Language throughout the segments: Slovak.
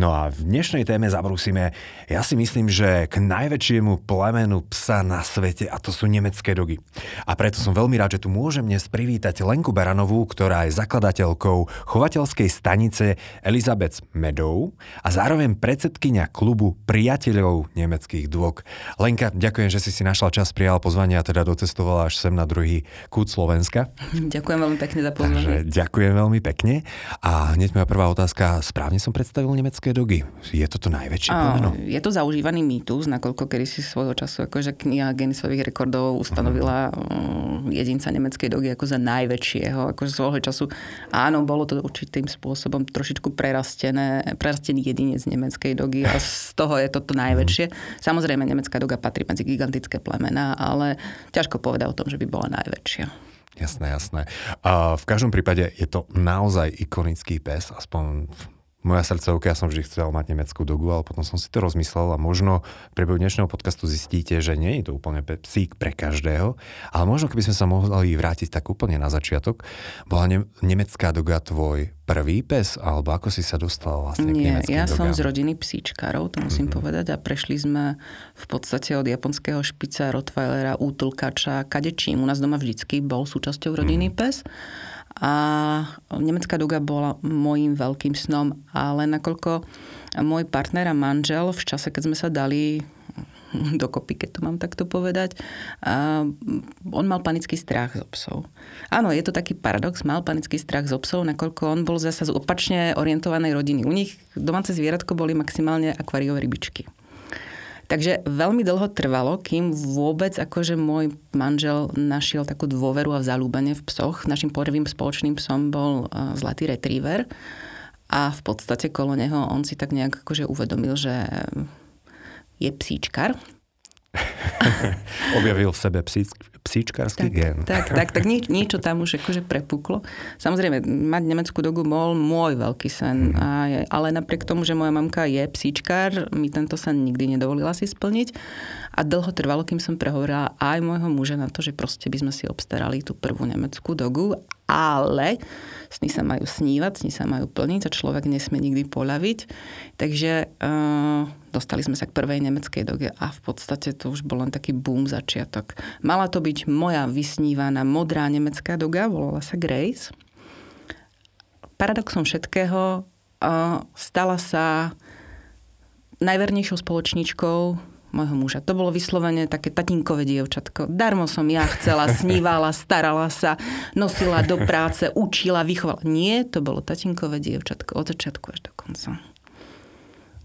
No a v dnešnej téme zabrúsime, ja si myslím, že k najväčšiemu plemenu psa na svete a to sú nemecké dogy. A preto som veľmi rád, že tu môžem dnes privítať Lenku Baranovú, ktorá je zakladateľkou chovateľskej stanice Elizabeth Meadow a zároveň predsedkynia klubu priateľov nemeckých dôg. Lenka, ďakujem, že si si našla čas, prijala pozvanie a teda docestovala až sem na druhý kút Slovenska. Ďakujem veľmi pekne za pozvanie. Takže ďakujem veľmi pekne. A hneď moja prvá otázka, správne som predstavil nemecké Slovenské dogy. Je toto najväčšie plemeno? Je to zaužívaný mýtus, nakoľko kedy si svojho času akože kniha Guinnessových rekordov ustanovila uh-huh. jedinca nemeckej dogy ako za najväčšieho. Akože svojho času áno, bolo to určitým spôsobom trošičku prerastené, prerastený jedinec nemeckej dogy a z toho je toto najväčšie. Uh-huh. Samozrejme, nemecká doga patrí medzi gigantické plemena, ale ťažko povedať o tom, že by bola najväčšia. Jasné, jasné. A v každom prípade je to naozaj ikonický pes, aspoň moja srdcovka, ja som vždy chcel mať nemeckú dogu, ale potom som si to rozmyslel a možno v priebehu dnešného podcastu zistíte, že nie je to úplne psík pre každého, ale možno keby sme sa mohli vrátiť tak úplne na začiatok, bola ne- nemecká doga tvoj prvý pes, alebo ako si sa dostal vlastne Nie, k nemeckým ja dogám? som z rodiny psíčkarov, to musím mm-hmm. povedať, a prešli sme v podstate od japonského špica, rottweilera, útlkača, kadečím. U nás doma vždycky bol súčasťou rodiny mm-hmm. pes. A nemecká duga bola môjim veľkým snom, ale nakoľko môj partner a manžel v čase, keď sme sa dali dokopy, keď to mám takto povedať. A on mal panický strach zo psov. Áno, je to taký paradox, mal panický strach zo psov, nakoľko on bol zase z opačne orientovanej rodiny. U nich domáce zvieratko boli maximálne akváriové rybičky. Takže veľmi dlho trvalo, kým vôbec akože môj manžel našiel takú dôveru a zalúbenie v psoch. Našim prvým spoločným psom bol zlatý retriever a v podstate kolo neho on si tak nejak akože uvedomil, že je psíčkar Objavil v sebe psíčkarský tak, gen. Tak, tak, tak nie, niečo tam už akože prepuklo. Samozrejme, mať nemeckú dogu bol môj veľký sen. Mm. A je, ale napriek tomu, že moja mamka je psíčkar, mi tento sen nikdy nedovolila si splniť. A dlho trvalo, kým som prehovorila aj môjho muža na to, že proste by sme si obstarali tú prvú nemeckú dogu. Ale sny sa majú snívať, sny sa majú plniť a človek nesmie nikdy poľaviť. Takže uh, dostali sme sa k prvej nemeckej doge a v podstate to už bol len taký boom začiatok. Mala to byť moja vysnívaná modrá nemecká doga, volala sa Grace. Paradoxom všetkého uh, stala sa najvernejšou spoločníčkou môjho muža. To bolo vyslovene také tatinkové dievčatko. Darmo som ja chcela, snívala, starala sa, nosila do práce, učila, vychovala. Nie, to bolo tatinkové dievčatko od začiatku až do konca.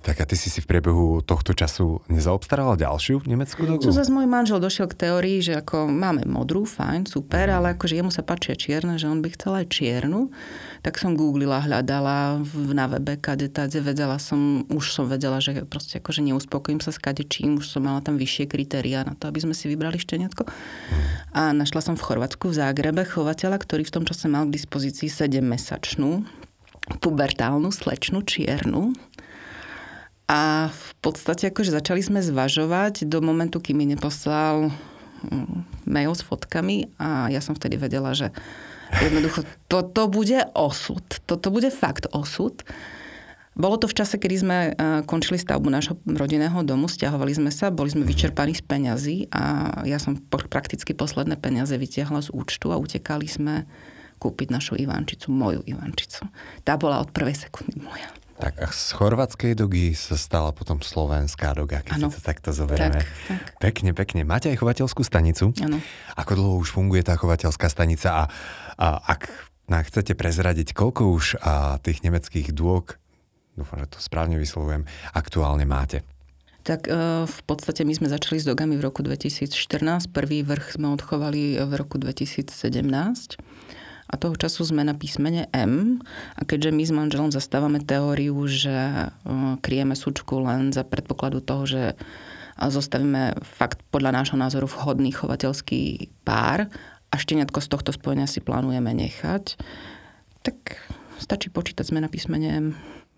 Tak a ty si si v priebehu tohto času nezaobstarala ďalšiu nemeckú dogu? Čo zase môj manžel došiel k teórii, že ako máme modrú, fajn, super, ale akože jemu sa páčia čierne, že on by chcel aj čiernu. Tak som googlila, hľadala na webe, kade tade, vedela som, už som vedela, že proste akože neuspokojím sa s čím, už som mala tam vyššie kritériá na to, aby sme si vybrali šteniatko. A našla som v Chorvátsku v Zágrebe chovateľa, ktorý v tom čase mal k dispozícii 7-mesačnú pubertálnu slečnú čiernu a v podstate akože začali sme zvažovať do momentu, kým mi neposlal mm, mail s fotkami a ja som vtedy vedela, že jednoducho toto bude osud. Toto bude fakt osud. Bolo to v čase, kedy sme e, končili stavbu nášho rodinného domu, stiahovali sme sa, boli sme vyčerpaní z peňazí a ja som prakticky posledné peniaze vytiahla z účtu a utekali sme kúpiť našu Ivančicu, moju Ivančicu. Tá bola od prvej sekundy moja. Tak a z chorvátskej dogy sa stala potom slovenská doga, keď ano. si to takto zoberieme. Tak, tak. Pekne, pekne. Máte aj chovateľskú stanicu? Áno. Ako dlho už funguje tá chovateľská stanica a, a ak nám chcete prezradiť, koľko už a, tých nemeckých dôg, dúfam, že to správne vyslovujem, aktuálne máte? Tak e, v podstate my sme začali s dogami v roku 2014. Prvý vrch sme odchovali v roku 2017 a toho času sme na písmene M. A keďže my s manželom zastávame teóriu, že kryjeme sučku len za predpokladu toho, že zostavíme fakt podľa nášho názoru vhodný chovateľský pár a šteniatko z tohto spojenia si plánujeme nechať, tak stačí počítať sme na písmene M.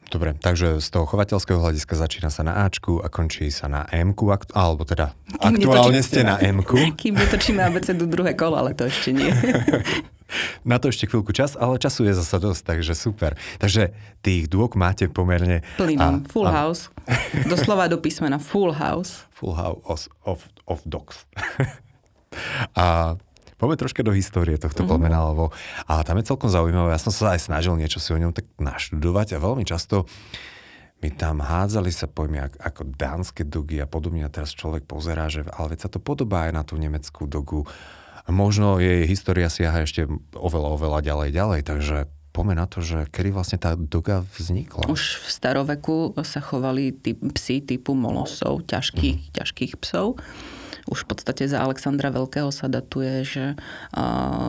Dobre, takže z toho chovateľského hľadiska začína sa na Ačku a končí sa na Mku, alebo teda Kým aktuálne ste na Mku. Kým netočíme abecedu druhé kolo, ale to ešte nie. na to ešte chvíľku čas, ale času je zasa dosť, takže super. Takže tých dôk máte pomerne... Plynám, full a... house. Doslova do písmena full house. Full house of, of dogs. a Poďme troška do histórie tohto mm-hmm. plemena, lebo a tam je celkom zaujímavé. Ja som sa aj snažil niečo si o ňom tak naštudovať a veľmi často mi tam hádzali sa pojmy ako dánske dogy a podobne a teraz človek pozerá, že ale veď sa to podobá aj na tú nemeckú dogu. Možno jej história siaha ešte oveľa, oveľa ďalej, ďalej, takže poďme na to, že kedy vlastne tá doga vznikla. Už v staroveku sa chovali typ, psi typu molosov, ťažkých, mm. ťažkých psov už v podstate za Alexandra Veľkého sa datuje, že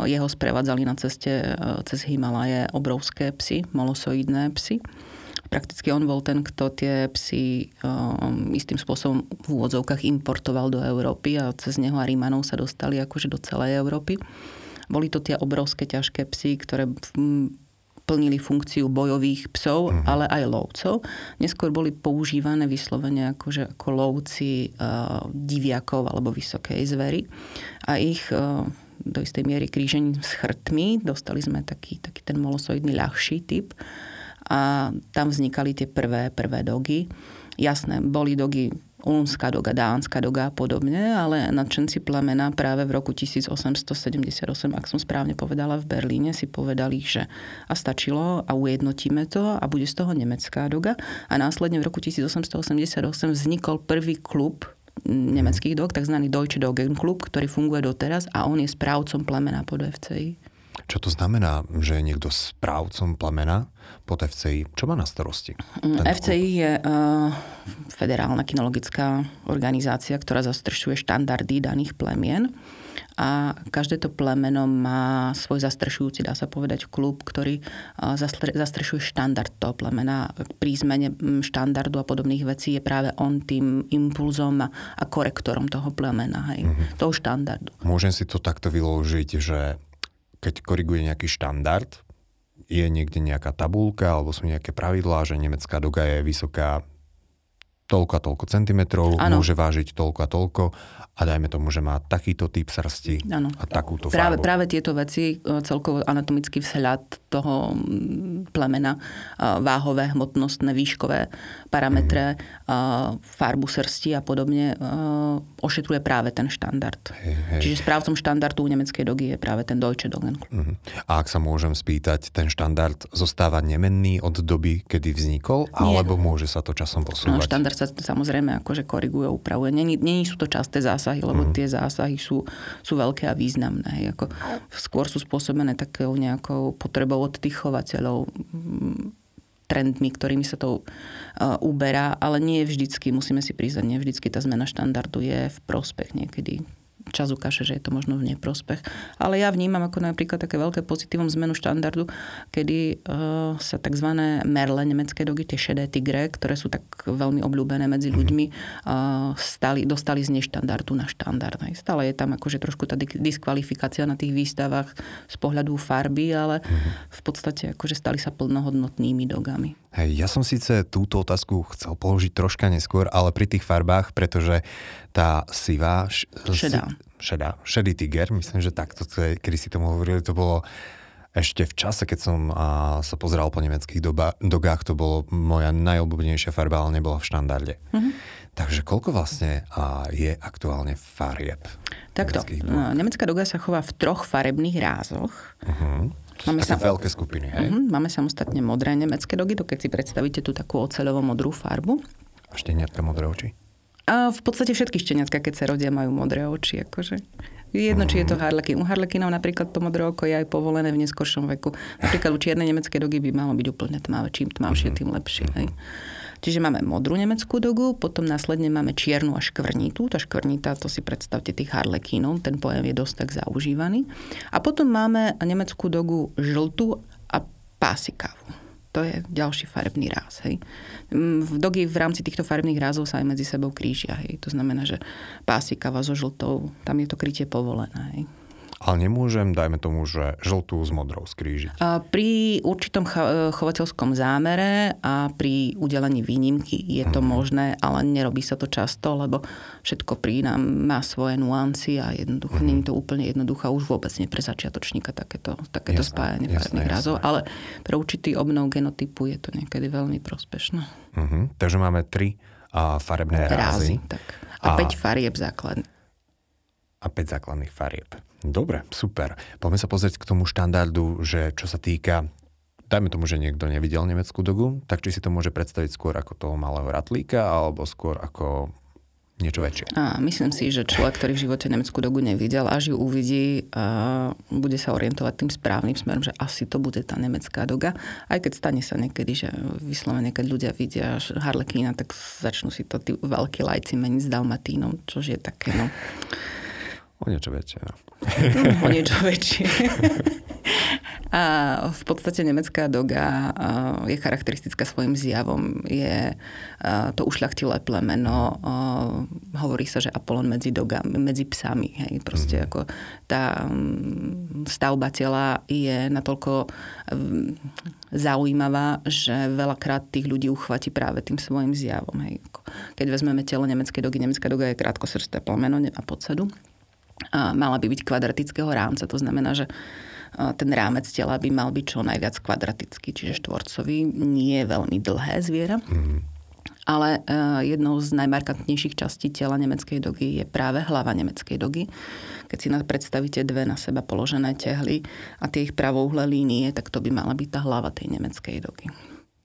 jeho sprevádzali na ceste cez Himalaje obrovské psy, molosoidné psy. Prakticky on bol ten, kto tie psy um, istým spôsobom v úvodzovkách importoval do Európy a cez neho a Rímanov sa dostali akože do celej Európy. Boli to tie obrovské ťažké psy, ktoré plnili funkciu bojových psov, uh-huh. ale aj lovcov. Neskôr boli používané vyslovene akože ako lovci uh, diviakov alebo vysokej zvery. A ich uh, do istej miery krížením s chrtmi. Dostali sme taký, taký ten molosoidný ľahší typ. A tam vznikali tie prvé, prvé dogy. Jasné, boli dogy Ulmská doga, Dánska doga a podobne, ale nadšenci plemena práve v roku 1878, ak som správne povedala, v Berlíne si povedali, že a stačilo a ujednotíme to a bude z toho nemecká doga. A následne v roku 1888 vznikol prvý klub nemeckých dog, tzv. Deutsche Dogen Club, ktorý funguje doteraz a on je správcom plemena pod FCI. Čo to znamená, že je niekto správcom plemena pod FCI? Čo má na starosti? FCI klub? je uh, federálna kinologická organizácia, ktorá zastrešuje štandardy daných plemien a každé to plemeno má svoj zastrešujúci, dá sa povedať, klub, ktorý zastrešuje štandard toho plemena. Pri zmene štandardu a podobných vecí je práve on tým impulzom a korektorom toho plemena, hej, mm-hmm. toho štandardu. Môžem si to takto vyložiť, že keď koriguje nejaký štandard, je niekde nejaká tabulka alebo sú nejaké pravidlá, že nemecká doga je vysoká toľko a toľko centimetrov, ano. môže vážiť toľko a toľko a dajme tomu, že má takýto typ srsti ano. a takúto práve, farbu. Práve tieto veci, e, celkovo anatomický vzhľad toho plemena, e, váhové, hmotnostné, výškové parametre, mm. farbu srsti a podobne, ošetruje práve ten štandard. Hej, hej. Čiže správcom štandardu u nemeckej dogy je práve ten Deutsche Dogen. Mm. A ak sa môžem spýtať, ten štandard zostáva nemenný od doby, kedy vznikol, Nie. alebo môže sa to časom posúvať? No, štandard sa samozrejme akože koriguje, upravuje. Není, není sú to časté zásahy lebo mm. tie zásahy sú, sú veľké a významné. Ako, skôr sú spôsobené takou nejakou potrebou od tých chovateľov mm, trendmi, ktorými sa to uh, uberá, ale nie vždycky, musíme si priznať, nie vždycky tá zmena štandardu je v prospech niekedy čas ukáže, že je to možno v neprospech. Ale ja vnímam ako napríklad také veľké pozitívum zmenu štandardu, kedy uh, sa tzv. merle nemecké dogy, tie šedé tigre, ktoré sú tak veľmi obľúbené medzi mhm. ľuďmi, uh, stali, dostali z neštandardu na štandard. Stále je tam akože trošku tá diskvalifikácia na tých výstavách z pohľadu farby, ale mhm. v podstate akože stali sa plnohodnotnými dogami. Hej, ja som síce túto otázku chcel položiť troška neskôr, ale pri tých farbách, pretože tá sivá... Šedá. Šedá. Šedý tiger, myslím, že takto, kedy si tomu hovorili, to bolo ešte v čase, keď som a, sa pozeral po nemeckých doba, dogách, to bolo moja najobľúbenejšia farba, ale nebola v štandarde. Mm-hmm. Takže koľko vlastne a, je aktuálne farieb? Takto. Nemecká doga sa chová v troch farebných rázoch. Uh-huh. Máme sa... veľké skupiny, hej? Uh-huh, máme samostatne modré nemecké dogy, to keď si predstavíte tú takú oceľovo modrú farbu. A šteniatka modré oči? A v podstate všetky šteniatka, keď sa rodia, majú modré oči. Akože. Jedno, či je to mhm. harlekin. U harlekinov napríklad to modré oko je aj povolené v neskoršom veku. Napríklad u čiernej nemeckej dogy by malo byť úplne tmavé. Čím tmavšie, mhm. tým lepšie. Hej. Čiže máme modrú nemeckú dogu, potom následne máme čiernu a škvrnitú. Tá škvrnita, to si predstavte tých harlekínov, ten pojem je dosť tak zaužívaný. A potom máme nemeckú dogu žltú a pásikavu. To je ďalší farebný ráz. Hej. Mm, v dogy v rámci týchto farebných rázov sa aj medzi sebou krížia. Hej. To znamená, že pásikava so žltou, tam je to krytie povolené. Hej. Ale nemôžem, dajme tomu, že žltú s modrou skrížiť. Pri určitom chovateľskom zámere a pri udelení výnimky je to mm. možné, ale nerobí sa to často, lebo všetko pri nám má svoje nuancy a jednoducho mm. nie je to úplne jednoduché, už vôbec nie pre začiatočníka takéto, takéto jasné, spájanie farebných rázov, ale pre určitý obnov genotypu je to niekedy veľmi prospešné. Mm-hmm. Takže máme tri a farebné rázy. rázy tak. A, a 5 farieb základných. A 5 základných farieb. Dobre, super. Poďme sa pozrieť k tomu štandardu, že čo sa týka dajme tomu, že niekto nevidel nemeckú dogu, tak či si to môže predstaviť skôr ako toho malého ratlíka, alebo skôr ako niečo väčšie. A myslím si, že človek, ktorý v živote nemeckú dogu nevidel, až ju uvidí, a bude sa orientovať tým správnym smerom, že asi to bude tá nemecká doga. Aj keď stane sa niekedy, že vyslovene, keď ľudia vidia harlekína, tak začnú si to tí veľkí lajci meniť s dalmatínom, čo je také, no O niečo väčšie. No. o niečo väčšie. A v podstate nemecká doga je charakteristická svojim zjavom. Je to ušľachtilé plemeno. Hovorí sa, že Apolon medzi, dogami, medzi psami. Hej. Proste mm. ako tá stavba tela je natoľko zaujímavá, že veľakrát tých ľudí uchvatí práve tým svojim zjavom. Hej. Keď vezmeme telo nemeckej dogy, nemecká doga je krátkosrsté plemeno a podsadu mala by byť kvadratického rámca. To znamená, že ten rámec tela by mal byť čo najviac kvadratický, čiže štvorcový. Nie je veľmi dlhé zviera. Mm. Ale jednou z najmarkantnejších častí tela nemeckej dogy je práve hlava nemeckej dogy. Keď si predstavíte dve na seba položené tehly a tie ich pravouhle línie, tak to by mala byť tá hlava tej nemeckej dogy.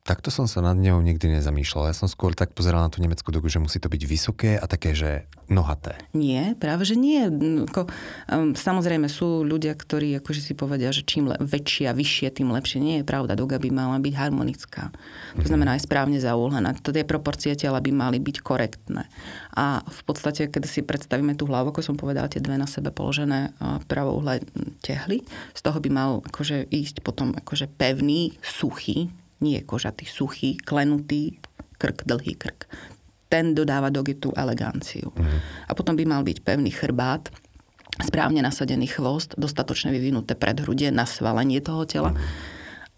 Takto som sa nad ňou nikdy nezamýšľal. Ja som skôr tak pozeral na tú nemeckú dogu, že musí to byť vysoké a také, že nohaté. Nie, práve že nie. Ako, um, samozrejme sú ľudia, ktorí akože si povedia, že čím le- väčšia, vyššie, tým lepšie. Nie je pravda. Doga by mala byť harmonická. To znamená aj správne zaúhlená. Tie proporcie tela by mali byť korektné. A v podstate, keď si predstavíme tú hlavu, ako som povedala, tie dve na sebe položené pravouhle tehly, z toho by mal akože ísť potom akože pevný, suchý, nie je kožatý, suchý, klenutý krk, dlhý krk. Ten dodáva dogy tú eleganciu. Mm. A potom by mal byť pevný chrbát, správne nasadený chvost, dostatočne vyvinuté predhrudie na svalenie toho tela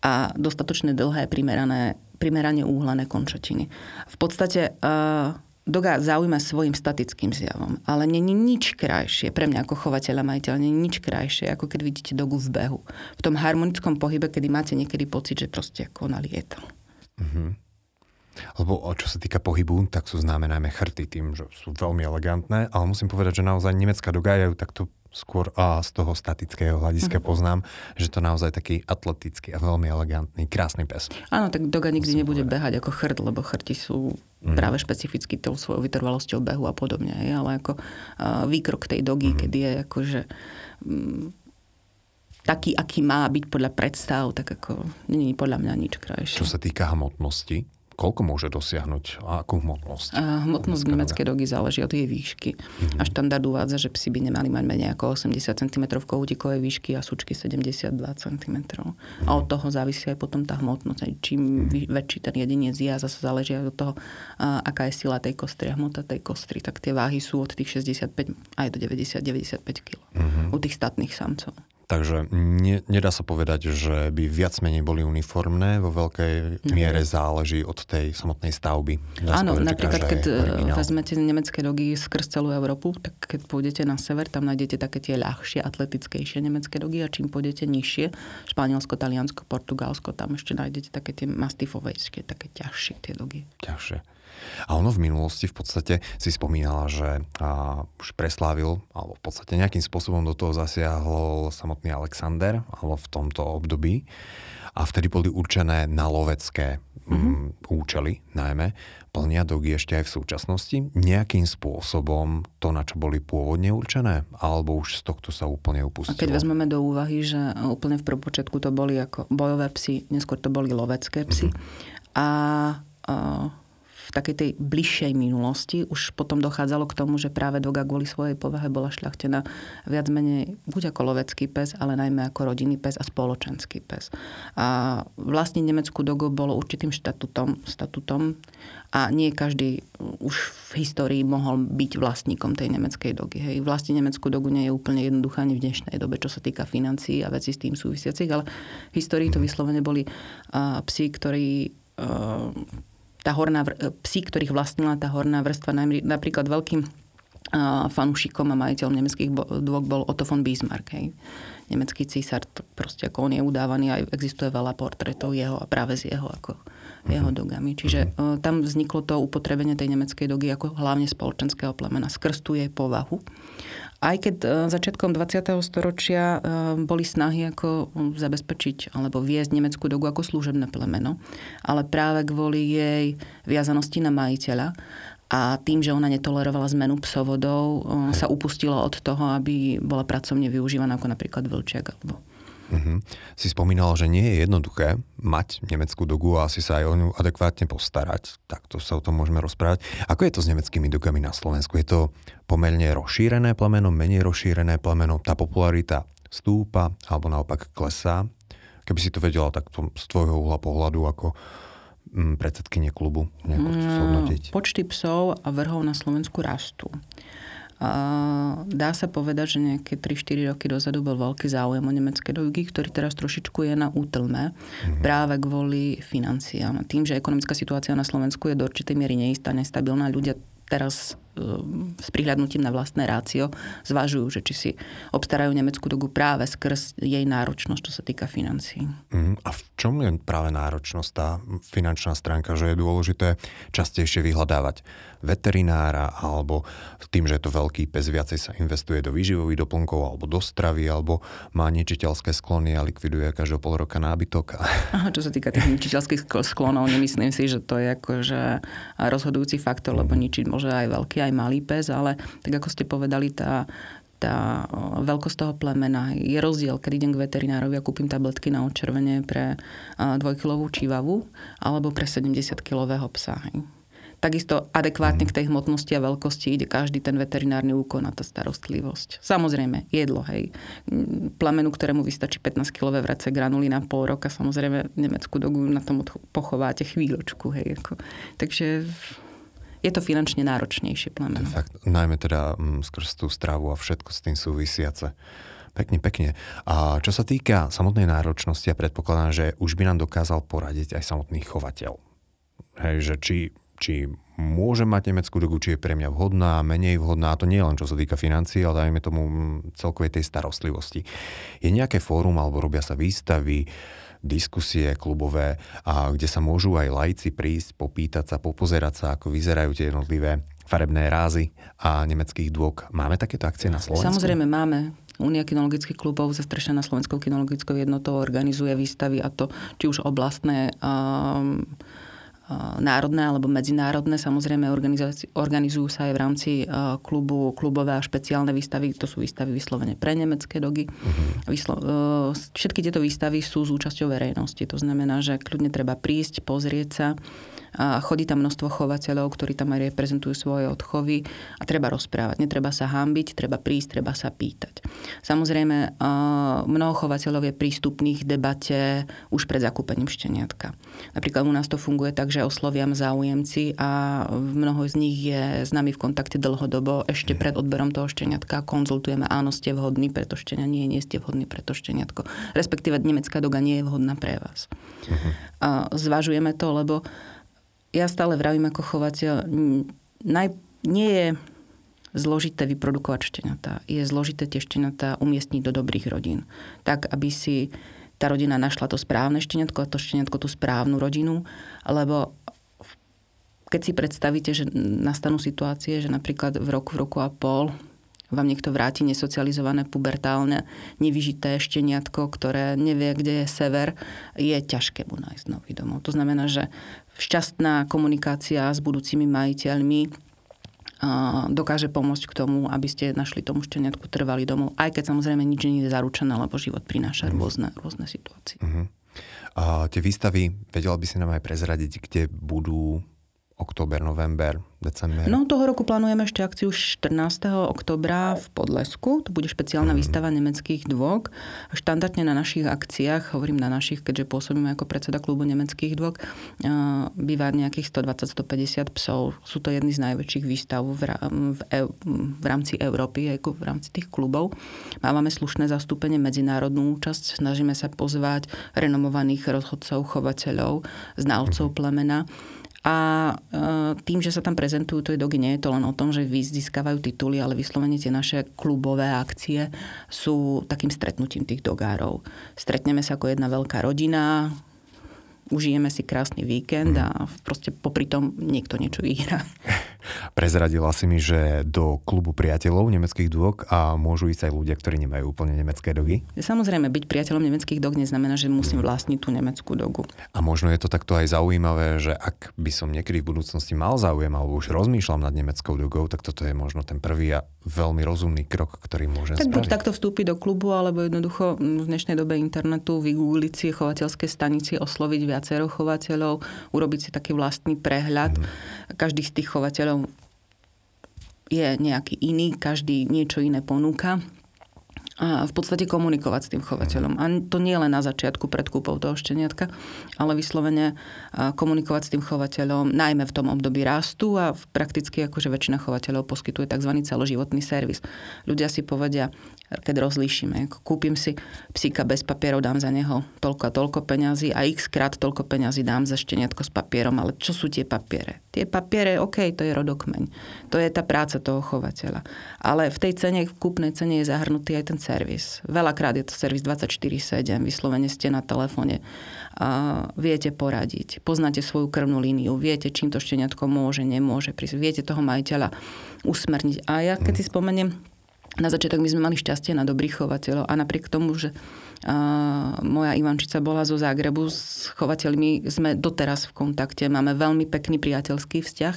a dostatočne dlhé, primerané, primerane úhlené končatiny. V podstate uh, Doga zaujíma svojim statickým zjavom, ale není nič krajšie, pre mňa ako chovateľa majiteľa, není nič krajšie, ako keď vidíte dogu v behu. V tom harmonickom pohybe, kedy máte niekedy pocit, že proste ako ona lieta. Mm-hmm. Lebo čo sa týka pohybu, tak sú známe najmä chrty tým, že sú veľmi elegantné, ale musím povedať, že naozaj nemecká doga je takto skôr a z toho statického hľadiska mm-hmm. poznám, že to naozaj taký atletický a veľmi elegantný, krásny pes. Áno, tak doga nikdy Musím nebude povedať. behať ako chrt, lebo chrti sú mm. práve špecificky tou svojou vytrvalosťou behu a podobne. Ale ako výkrok tej dogy, mm. kedy je akože um, taký, aký má byť podľa predstav, tak ako není podľa mňa nič krajšie. Čo sa týka hmotnosti, koľko môže dosiahnuť a akú hmotnosť? A hmotnosť nemeckej dogy záleží od jej výšky. Mm-hmm. A štandard uvádza, že psi by nemali mať menej ako 80 cm kohutikovej výšky a súčky 72 cm. Mm-hmm. A od toho závisí aj potom tá hmotnosť. Čím mm-hmm. väčší ten jedinec je a zase záleží aj od toho, aká je sila tej kostry a hmota tej kostry, tak tie váhy sú od tých 65 aj do 90-95 kg. Mm-hmm. U tých statných samcov. Takže ne, nedá sa povedať, že by viac menej boli uniformné. Vo veľkej miere záleží od tej samotnej stavby. Áno, povedať, napríklad keď e, vezmete nemecké dogy skrz celú Európu, tak keď pôjdete na sever, tam nájdete také tie ľahšie, atletickejšie nemecké dogy a čím pôjdete nižšie, Španielsko, Taliansko, Portugalsko, tam ešte nájdete také tie mastifovejšie, také ťažšie tie dogy. Ťažšie. A ono v minulosti v podstate si spomínala, že a, už preslávil, alebo v podstate nejakým spôsobom do toho zasiahol samotný Alexander, alebo v tomto období. A vtedy boli určené na lovecké mm-hmm. účely najmä. Plnia dogy ešte aj v súčasnosti nejakým spôsobom to, na čo boli pôvodne určené? Alebo už z tohto sa úplne upustilo? A keď vezmeme do úvahy, že úplne v prvopočiatku to boli ako bojové psy, neskôr to boli lovecké psy. Mm-hmm. A, a v takej tej bližšej minulosti už potom dochádzalo k tomu, že práve doga kvôli svojej povahe bola šľachtená viac menej buď ako lovecký pes, ale najmä ako rodinný pes a spoločenský pes. A vlastne nemeckú dogu bolo určitým štatutom, statutom a nie každý už v histórii mohol byť vlastníkom tej nemeckej dogy. Hej. Vlastne nemeckú dogu nie je úplne jednoduchá ani v dnešnej dobe, čo sa týka financií a veci s tým súvisiacich, ale v histórii to vyslovene boli uh, psi, ktorí uh, tá horná, psi, ktorých vlastnila tá horná vrstva, napríklad veľkým fanúšikom a majiteľom nemeckých dôk bol Otto von Bismarck. Hej. Nemecký císar, proste ako on je udávaný, aj existuje veľa portrétov jeho a práve z jeho ako jeho mhm. dogami. Čiže uh, tam vzniklo to upotrebenie tej nemeckej dogy ako hlavne spoločenského plemena skrz tú jej povahu. Aj keď uh, začiatkom 20. storočia uh, boli snahy ako zabezpečiť alebo viesť nemeckú dogu ako služebné plemeno, ale práve kvôli jej viazanosti na majiteľa a tým, že ona netolerovala zmenu psovodov, sa upustilo od toho, aby bola pracovne využívaná ako napríklad vlčiak alebo Uh-huh. Si spomínal, že nie je jednoduché mať nemeckú dogu a asi sa aj o ňu adekvátne postarať. Takto sa o tom môžeme rozprávať. Ako je to s nemeckými dogami na Slovensku? Je to pomerne rozšírené plemeno, menej rozšírené plemeno? Tá popularita stúpa alebo naopak klesá? Keby si to vedela takto z tvojho uhla pohľadu ako mm, predsedkynie klubu nejako mm, Počty psov a vrhov na Slovensku rastú. Dá sa povedať, že nejaké 3-4 roky dozadu bol veľký záujem o nemecké dogy, ktorý teraz trošičku je na útlme mm-hmm. práve kvôli financiám. Tým, že ekonomická situácia na Slovensku je do určitej miery neistá, nestabilná, ľudia teraz Ehm, s prihľadnutím na vlastné rácio zvažujú, že či si obstarajú nemeckú dogu práve skrz jej náročnosť, čo sa týka financií. Mm, a v čom je práve náročnosť, tá finančná stránka, že je dôležité častejšie vyhľadávať veterinára alebo tým, že je to veľký pes, viacej sa investuje do výživových doplnkov alebo do stravy, alebo má ničiteľské sklony a likviduje každého pol roka nábytok. Aha, čo sa týka tých ničiteľských sklonov, nemyslím si, že to je akože rozhodujúci faktor, lebo ničiť môže aj veľký, aj malý pes, ale tak ako ste povedali, tá, tá veľkosť toho plemena. Je rozdiel, keď idem k veterinárovi a kúpim tabletky na odčervenie pre dvojkilovú čivavu alebo pre 70-kilového psa. Takisto adekvátne k tej hmotnosti a veľkosti ide každý ten veterinárny úkon na tá starostlivosť. Samozrejme, jedlo, hej. Plamenu, ktorému vystačí 15-kilové vrace granuly na pol roka, samozrejme nemeckú dogu na tom pochováte chvíľočku, hej. Ako. Takže je to finančne náročnejšie plemeno. Fakt, najmä teda mm, skrz tú stravu a všetko s tým súvisiace. Pekne, pekne. A čo sa týka samotnej náročnosti, ja predpokladám, že už by nám dokázal poradiť aj samotný chovateľ. Hej, že či, či môže mať nemeckú dogu, či je pre mňa vhodná, menej vhodná, a to nie len čo sa týka financií, ale dajme tomu celkovej tej starostlivosti. Je nejaké fórum, alebo robia sa výstavy, diskusie klubové, a kde sa môžu aj lajci prísť, popýtať sa, popozerať sa, ako vyzerajú tie jednotlivé farebné rázy a nemeckých dôk. Máme takéto akcie na Slovensku? Samozrejme máme. Únia kinologických klubov zastrešená Slovenskou kinologickou jednotou organizuje výstavy a to či už oblastné um, národné alebo medzinárodné. Samozrejme organizujú sa aj v rámci klubu klubové a špeciálne výstavy. To sú výstavy vyslovene pre nemecké dogy. Uh-huh. Vyslo- všetky tieto výstavy sú s účasťou verejnosti. To znamená, že kľudne treba prísť, pozrieť sa a chodí tam množstvo chovateľov, ktorí tam aj reprezentujú svoje odchovy a treba rozprávať. Netreba sa hambiť, treba prísť, treba sa pýtať. Samozrejme, mnoho chovateľov je prístupných debate už pred zakúpením šteniatka. Napríklad u nás to funguje tak, že osloviam záujemci a mnoho z nich je s nami v kontakte dlhodobo. Ešte pred odberom toho šteniatka konzultujeme, áno, ste vhodní pre to štenia, nie, nie ste vhodní pre to šteniatko. Respektíve nemecká doga nie je vhodná pre vás. Uh-huh. A zvažujeme to, lebo ja stále vravím ako chovateľ, naj, nie je zložité vyprodukovať šteniatá. Je zložité tie šteniatá umiestniť do dobrých rodín. Tak, aby si tá rodina našla to správne šteniatko a to šteniatko tú správnu rodinu, lebo keď si predstavíte, že nastanú situácie, že napríklad v roku, v roku a pol vám niekto vráti nesocializované, pubertálne, nevyžité šteniatko, ktoré nevie, kde je sever, je ťažké mu nájsť nový domov. To znamená, že šťastná komunikácia s budúcimi majiteľmi dokáže pomôcť k tomu, aby ste našli tomu šteniatku trvalý domov, aj keď samozrejme nič nie je zaručené, lebo život prináša mm. rôzne, rôzne situácie. Uh-huh. A tie výstavy, vedela by si nám aj prezradiť, kde budú október, november, december? No toho roku plánujeme ešte akciu 14. oktobra v Podlesku. To bude špeciálna mm. výstava nemeckých dôk. Štandardne na našich akciách, hovorím na našich, keďže pôsobíme ako predseda klubu nemeckých dôk, býva nejakých 120-150 psov. Sú to jedny z najväčších výstav v, v, v rámci Európy, ako v rámci tých klubov. Máme slušné zastúpenie, medzinárodnú účasť. Snažíme sa pozvať renomovaných rozhodcov, chovateľov, znalcov plemena a e, tým, že sa tam prezentujú tie dogy, nie je to len o tom, že získavajú tituly, ale vyslovene tie naše klubové akcie sú takým stretnutím tých dogárov. Stretneme sa ako jedna veľká rodina, užijeme si krásny víkend a proste popri tom niekto niečo vyhrá. Prezradila si mi, že do klubu priateľov nemeckých dog a môžu ísť aj ľudia, ktorí nemajú úplne nemecké dogy? Samozrejme, byť priateľom nemeckých dog neznamená, že musím vlastniť tú nemeckú dogu. A možno je to takto aj zaujímavé, že ak by som niekedy v budúcnosti mal záujem alebo už rozmýšľam nad nemeckou dogou, tak toto je možno ten prvý a veľmi rozumný krok, ktorý môžem tak spraviť. buď takto vstúpiť do klubu, alebo jednoducho v dnešnej dobe internetu vygoogliť si chovateľské stanici, osloviť viacero chovateľov, urobiť si taký vlastný prehľad. Mm. Každý z tých chovateľov je nejaký iný, každý niečo iné ponúka a v podstate komunikovať s tým chovateľom. A to nie len na začiatku pred kúpou toho šteniatka, ale vyslovene komunikovať s tým chovateľom najmä v tom období rastu a prakticky akože väčšina chovateľov poskytuje tzv. celoživotný servis. Ľudia si povedia, keď rozlíšime. Kúpim si psíka bez papierov, dám za neho toľko a toľko peňazí a x krát toľko peňazí dám za šteniatko s papierom. Ale čo sú tie papiere? Tie papiere, OK, to je rodokmeň. To je tá práca toho chovateľa. Ale v tej cene, v kúpnej cene je zahrnutý aj ten servis. Veľakrát je to servis 24-7, vyslovene ste na telefóne. A viete poradiť, poznáte svoju krvnú líniu, viete, čím to šteniatko môže, nemôže prísť, viete toho majiteľa usmerniť. A ja keď si spomeniem, na začiatok my sme mali šťastie na dobrých chovateľov a napriek tomu, že a moja Ivančica bola zo Zágrebu, s chovateľmi sme doteraz v kontakte, máme veľmi pekný priateľský vzťah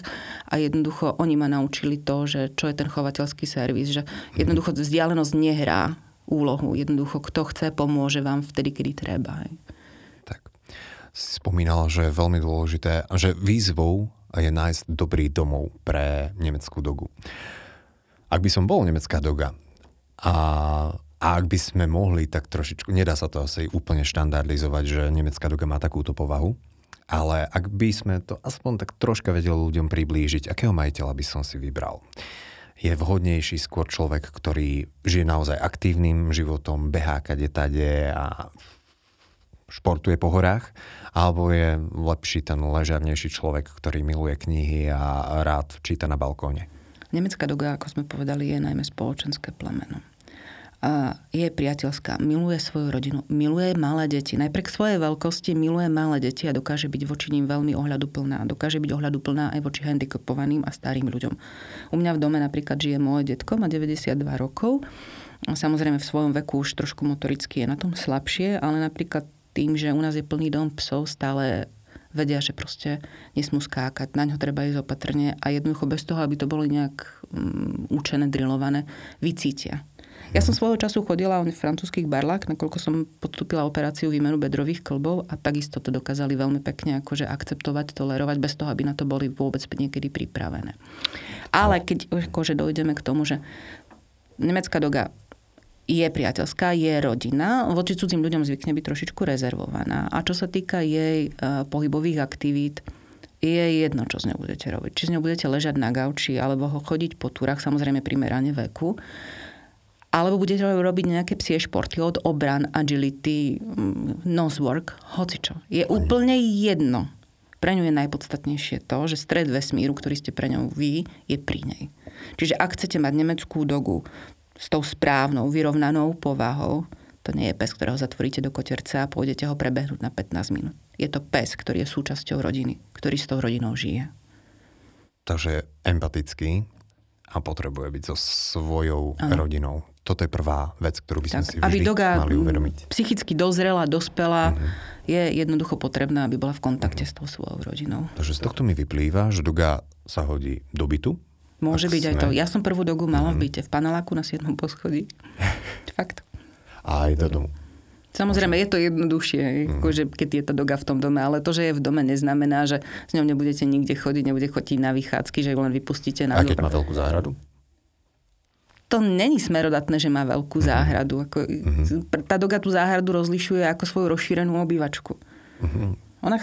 a jednoducho oni ma naučili to, že čo je ten chovateľský servis, že jednoducho vzdialenosť nehrá úlohu. Jednoducho, kto chce, pomôže vám vtedy, kedy treba. Tak. Si spomínala, že je veľmi dôležité, že výzvou je nájsť dobrý domov pre nemeckú dogu. Ak by som bol nemecká doga a, a ak by sme mohli tak trošičku, nedá sa to asi úplne štandardizovať, že nemecká doga má takúto povahu, ale ak by sme to aspoň tak troška vedeli ľuďom priblížiť, akého majiteľa by som si vybral? Je vhodnejší skôr človek, ktorý žije naozaj aktívnym životom, behá kade tade a športuje po horách, alebo je lepší ten ležarnejší človek, ktorý miluje knihy a rád číta na balkóne? Nemecká doga, ako sme povedali, je najmä spoločenské plemeno. A je priateľská, miluje svoju rodinu, miluje malé deti. Najprek svojej veľkosti miluje malé deti a dokáže byť voči ním veľmi ohľaduplná. Dokáže byť ohľaduplná aj voči handicapovaným a starým ľuďom. U mňa v dome napríklad žije môj detko, má 92 rokov. Samozrejme v svojom veku už trošku motoricky je na tom slabšie, ale napríklad tým, že u nás je plný dom psov, stále vedia, že proste nesmú skákať, na ňo treba ísť opatrne a jednoducho bez toho, aby to bolo nejak um, učené, drilované, vycítia. Ja som svojho času chodila v francúzských barlách, nakoľko som podstúpila operáciu výmenu bedrových klbov a takisto to dokázali veľmi pekne akože akceptovať, tolerovať, bez toho, aby na to boli vôbec niekedy pripravené. Ale keď akože dojdeme k tomu, že nemecká doga je priateľská, je rodina, voči cudzím ľuďom zvykne byť trošičku rezervovaná. A čo sa týka jej uh, pohybových aktivít, je jedno, čo s ňou budete robiť. Či s ňou budete ležať na gauči, alebo ho chodiť po túrach, samozrejme primerane veku, alebo budete robiť nejaké psie športy od obran, agility, mm, nosework, hocičo. Je úplne jedno. Pre ňu je najpodstatnejšie to, že stred vesmíru, ktorý ste pre ňou vy, je pri nej. Čiže ak chcete mať nemeckú dogu, s tou správnou, vyrovnanou povahou, to nie je pes, ktorého zatvoríte do koterca a pôjdete ho prebehnúť na 15 minút. Je to pes, ktorý je súčasťou rodiny, ktorý s tou rodinou žije. Takže empatický a potrebuje byť so svojou ano. rodinou. Toto je prvá vec, ktorú by sme tak, si vždy doga mali uvedomiť. psychicky dozrela, dospela, mm-hmm. je jednoducho potrebná, aby bola v kontakte mm-hmm. s tou svojou rodinou. Takže z tohto mi vyplýva, že doga sa hodí do bytu, Môže byť sme... aj to. Ja som prvú dogu mala mm. v mhm. byte, v paneláku na 7. poschodí. Fakt. A aj do domu. Samozrejme, je to jednoduchšie, mm. akože, keď je tá doga v tom dome, ale to, že je v dome, neznamená, že s ňou nebudete nikde chodiť, nebudete chodiť na vychádzky, že ju len vypustíte na A keď má veľkú záhradu? To není smerodatné, že má veľkú mm-hmm. záhradu. Ako, mm-hmm. Tá doga tú záhradu rozlišuje ako svoju rozšírenú obývačku. Mm-hmm. Ona,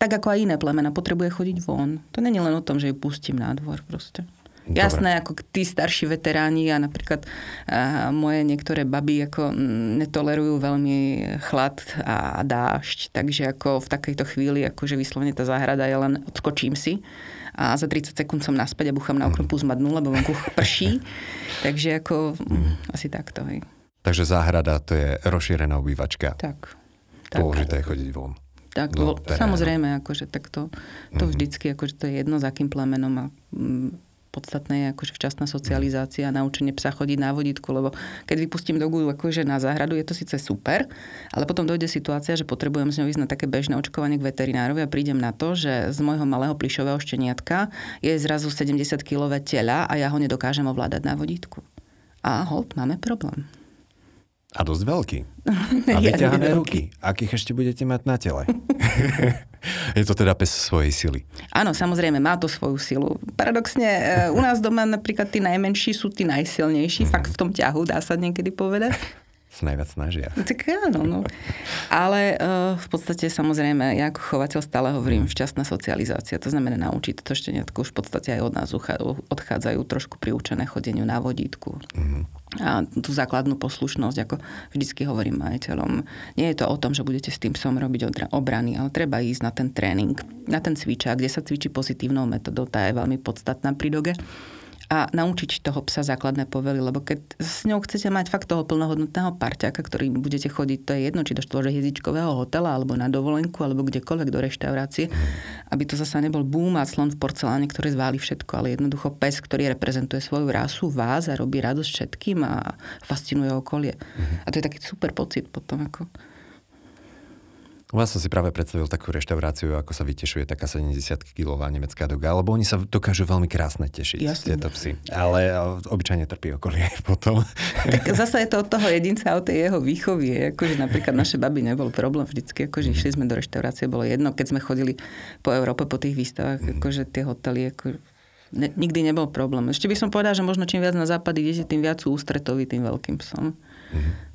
tak ako aj iné plemena, potrebuje chodiť von. To není len o tom, že ju pustím na dvor proste. Dobre. Jasné, ako tí starší veteráni a napríklad a moje niektoré baby ako netolerujú veľmi chlad a dážď, takže ako v takejto chvíli, akože vyslovene tá záhrada je len odskočím si a za 30 sekúnd som naspäť a buchám na okno plus madnu, lebo vonku prší. takže ako mm. asi takto. Hej. Takže záhrada to je rozšírená obývačka. Tak. Dôležité je chodiť von. Tak, no, samozrejme, akože tak to, to mm. vždycky, akože to je jedno, za akým plemenom a podstatné je akože včasná socializácia a naučenie psa chodiť na vodítku, lebo keď vypustím dogu akože na záhradu, je to síce super, ale potom dojde situácia, že potrebujem s ňou ísť na také bežné očkovanie k veterinárovi a prídem na to, že z môjho malého plišového šteniatka je zrazu 70 kg tela a ja ho nedokážem ovládať na vodítku. A hold, máme problém. A dosť veľký. A vyťahané ruky. Akých ešte budete mať na tele? je to teda pes svojej sily. Áno, samozrejme, má to svoju silu. Paradoxne, e, u nás doma napríklad tí najmenší sú tí najsilnejší, mm. fakt v tom ťahu, dá sa niekedy povedať sa najviac snažia. Tak áno, no. Ale uh, v podstate samozrejme, ja ako chovateľ stále hovorím včasná socializácia. To znamená naučiť to šteniatko už v podstate aj od nás odchádzajú trošku priučené chodeniu na vodítku. Mm-hmm. A tú základnú poslušnosť, ako vždycky hovorím majiteľom. Nie je to o tom, že budete s tým psom robiť obrany, ale treba ísť na ten tréning, na ten cvičák, kde sa cvičí pozitívnou metodou. Tá je veľmi podstatná pri doge a naučiť toho psa základné povely, lebo keď s ňou chcete mať fakt toho plnohodnotného parťaka, ktorý budete chodiť, to je jedno, či do štvorhviezdičkového hotela, alebo na dovolenku, alebo kdekoľvek do reštaurácie, aby to zasa nebol boom a slon v porceláne, ktorý zváli všetko, ale jednoducho pes, ktorý reprezentuje svoju rásu, vás a robí radosť všetkým a fascinuje okolie. A to je taký super pocit potom. Ako... U vás som si práve predstavil takú reštauráciu, ako sa vytešuje taká 70-kilová nemecká doga, lebo oni sa dokážu veľmi krásne tešiť, Jasne. tieto psy. Ale obyčajne trpí okolie potom. Tak zase je to od toho jedinca, od tej jeho výchovy. Akože napríklad naše baby nebol problém vždycky, akože išli sme do reštaurácie, bolo jedno, keď sme chodili po Európe, po tých výstavách, mm. akože tie hotely, ako, ne, nikdy nebol problém. Ešte by som povedal, že možno čím viac na západ idete, tým viac sú ústretoví tým veľkým psom. Mm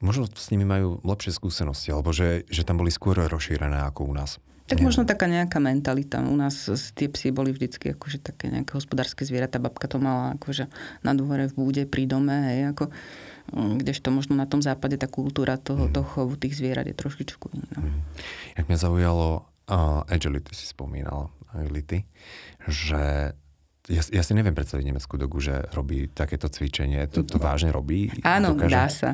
možno s nimi majú lepšie skúsenosti, alebo že, že tam boli skôr rozšírené ako u nás. Tak možno taká nejaká mentalita. U nás tie psy boli vždycky akože také nejaké hospodárske zvieratá. Babka to mala akože na dvore v búde, pri dome, hej, ako, mm, kdežto možno na tom západe tá kultúra toho, mm. toho chovu tých zvierat je trošičku iná. Mm. Jak mňa zaujalo, uh, agility si spomínal, agility, že ja, ja si neviem predstaviť nemeckú dogu, že robí takéto cvičenie. To, to vážne robí? Áno, dokáže? dá sa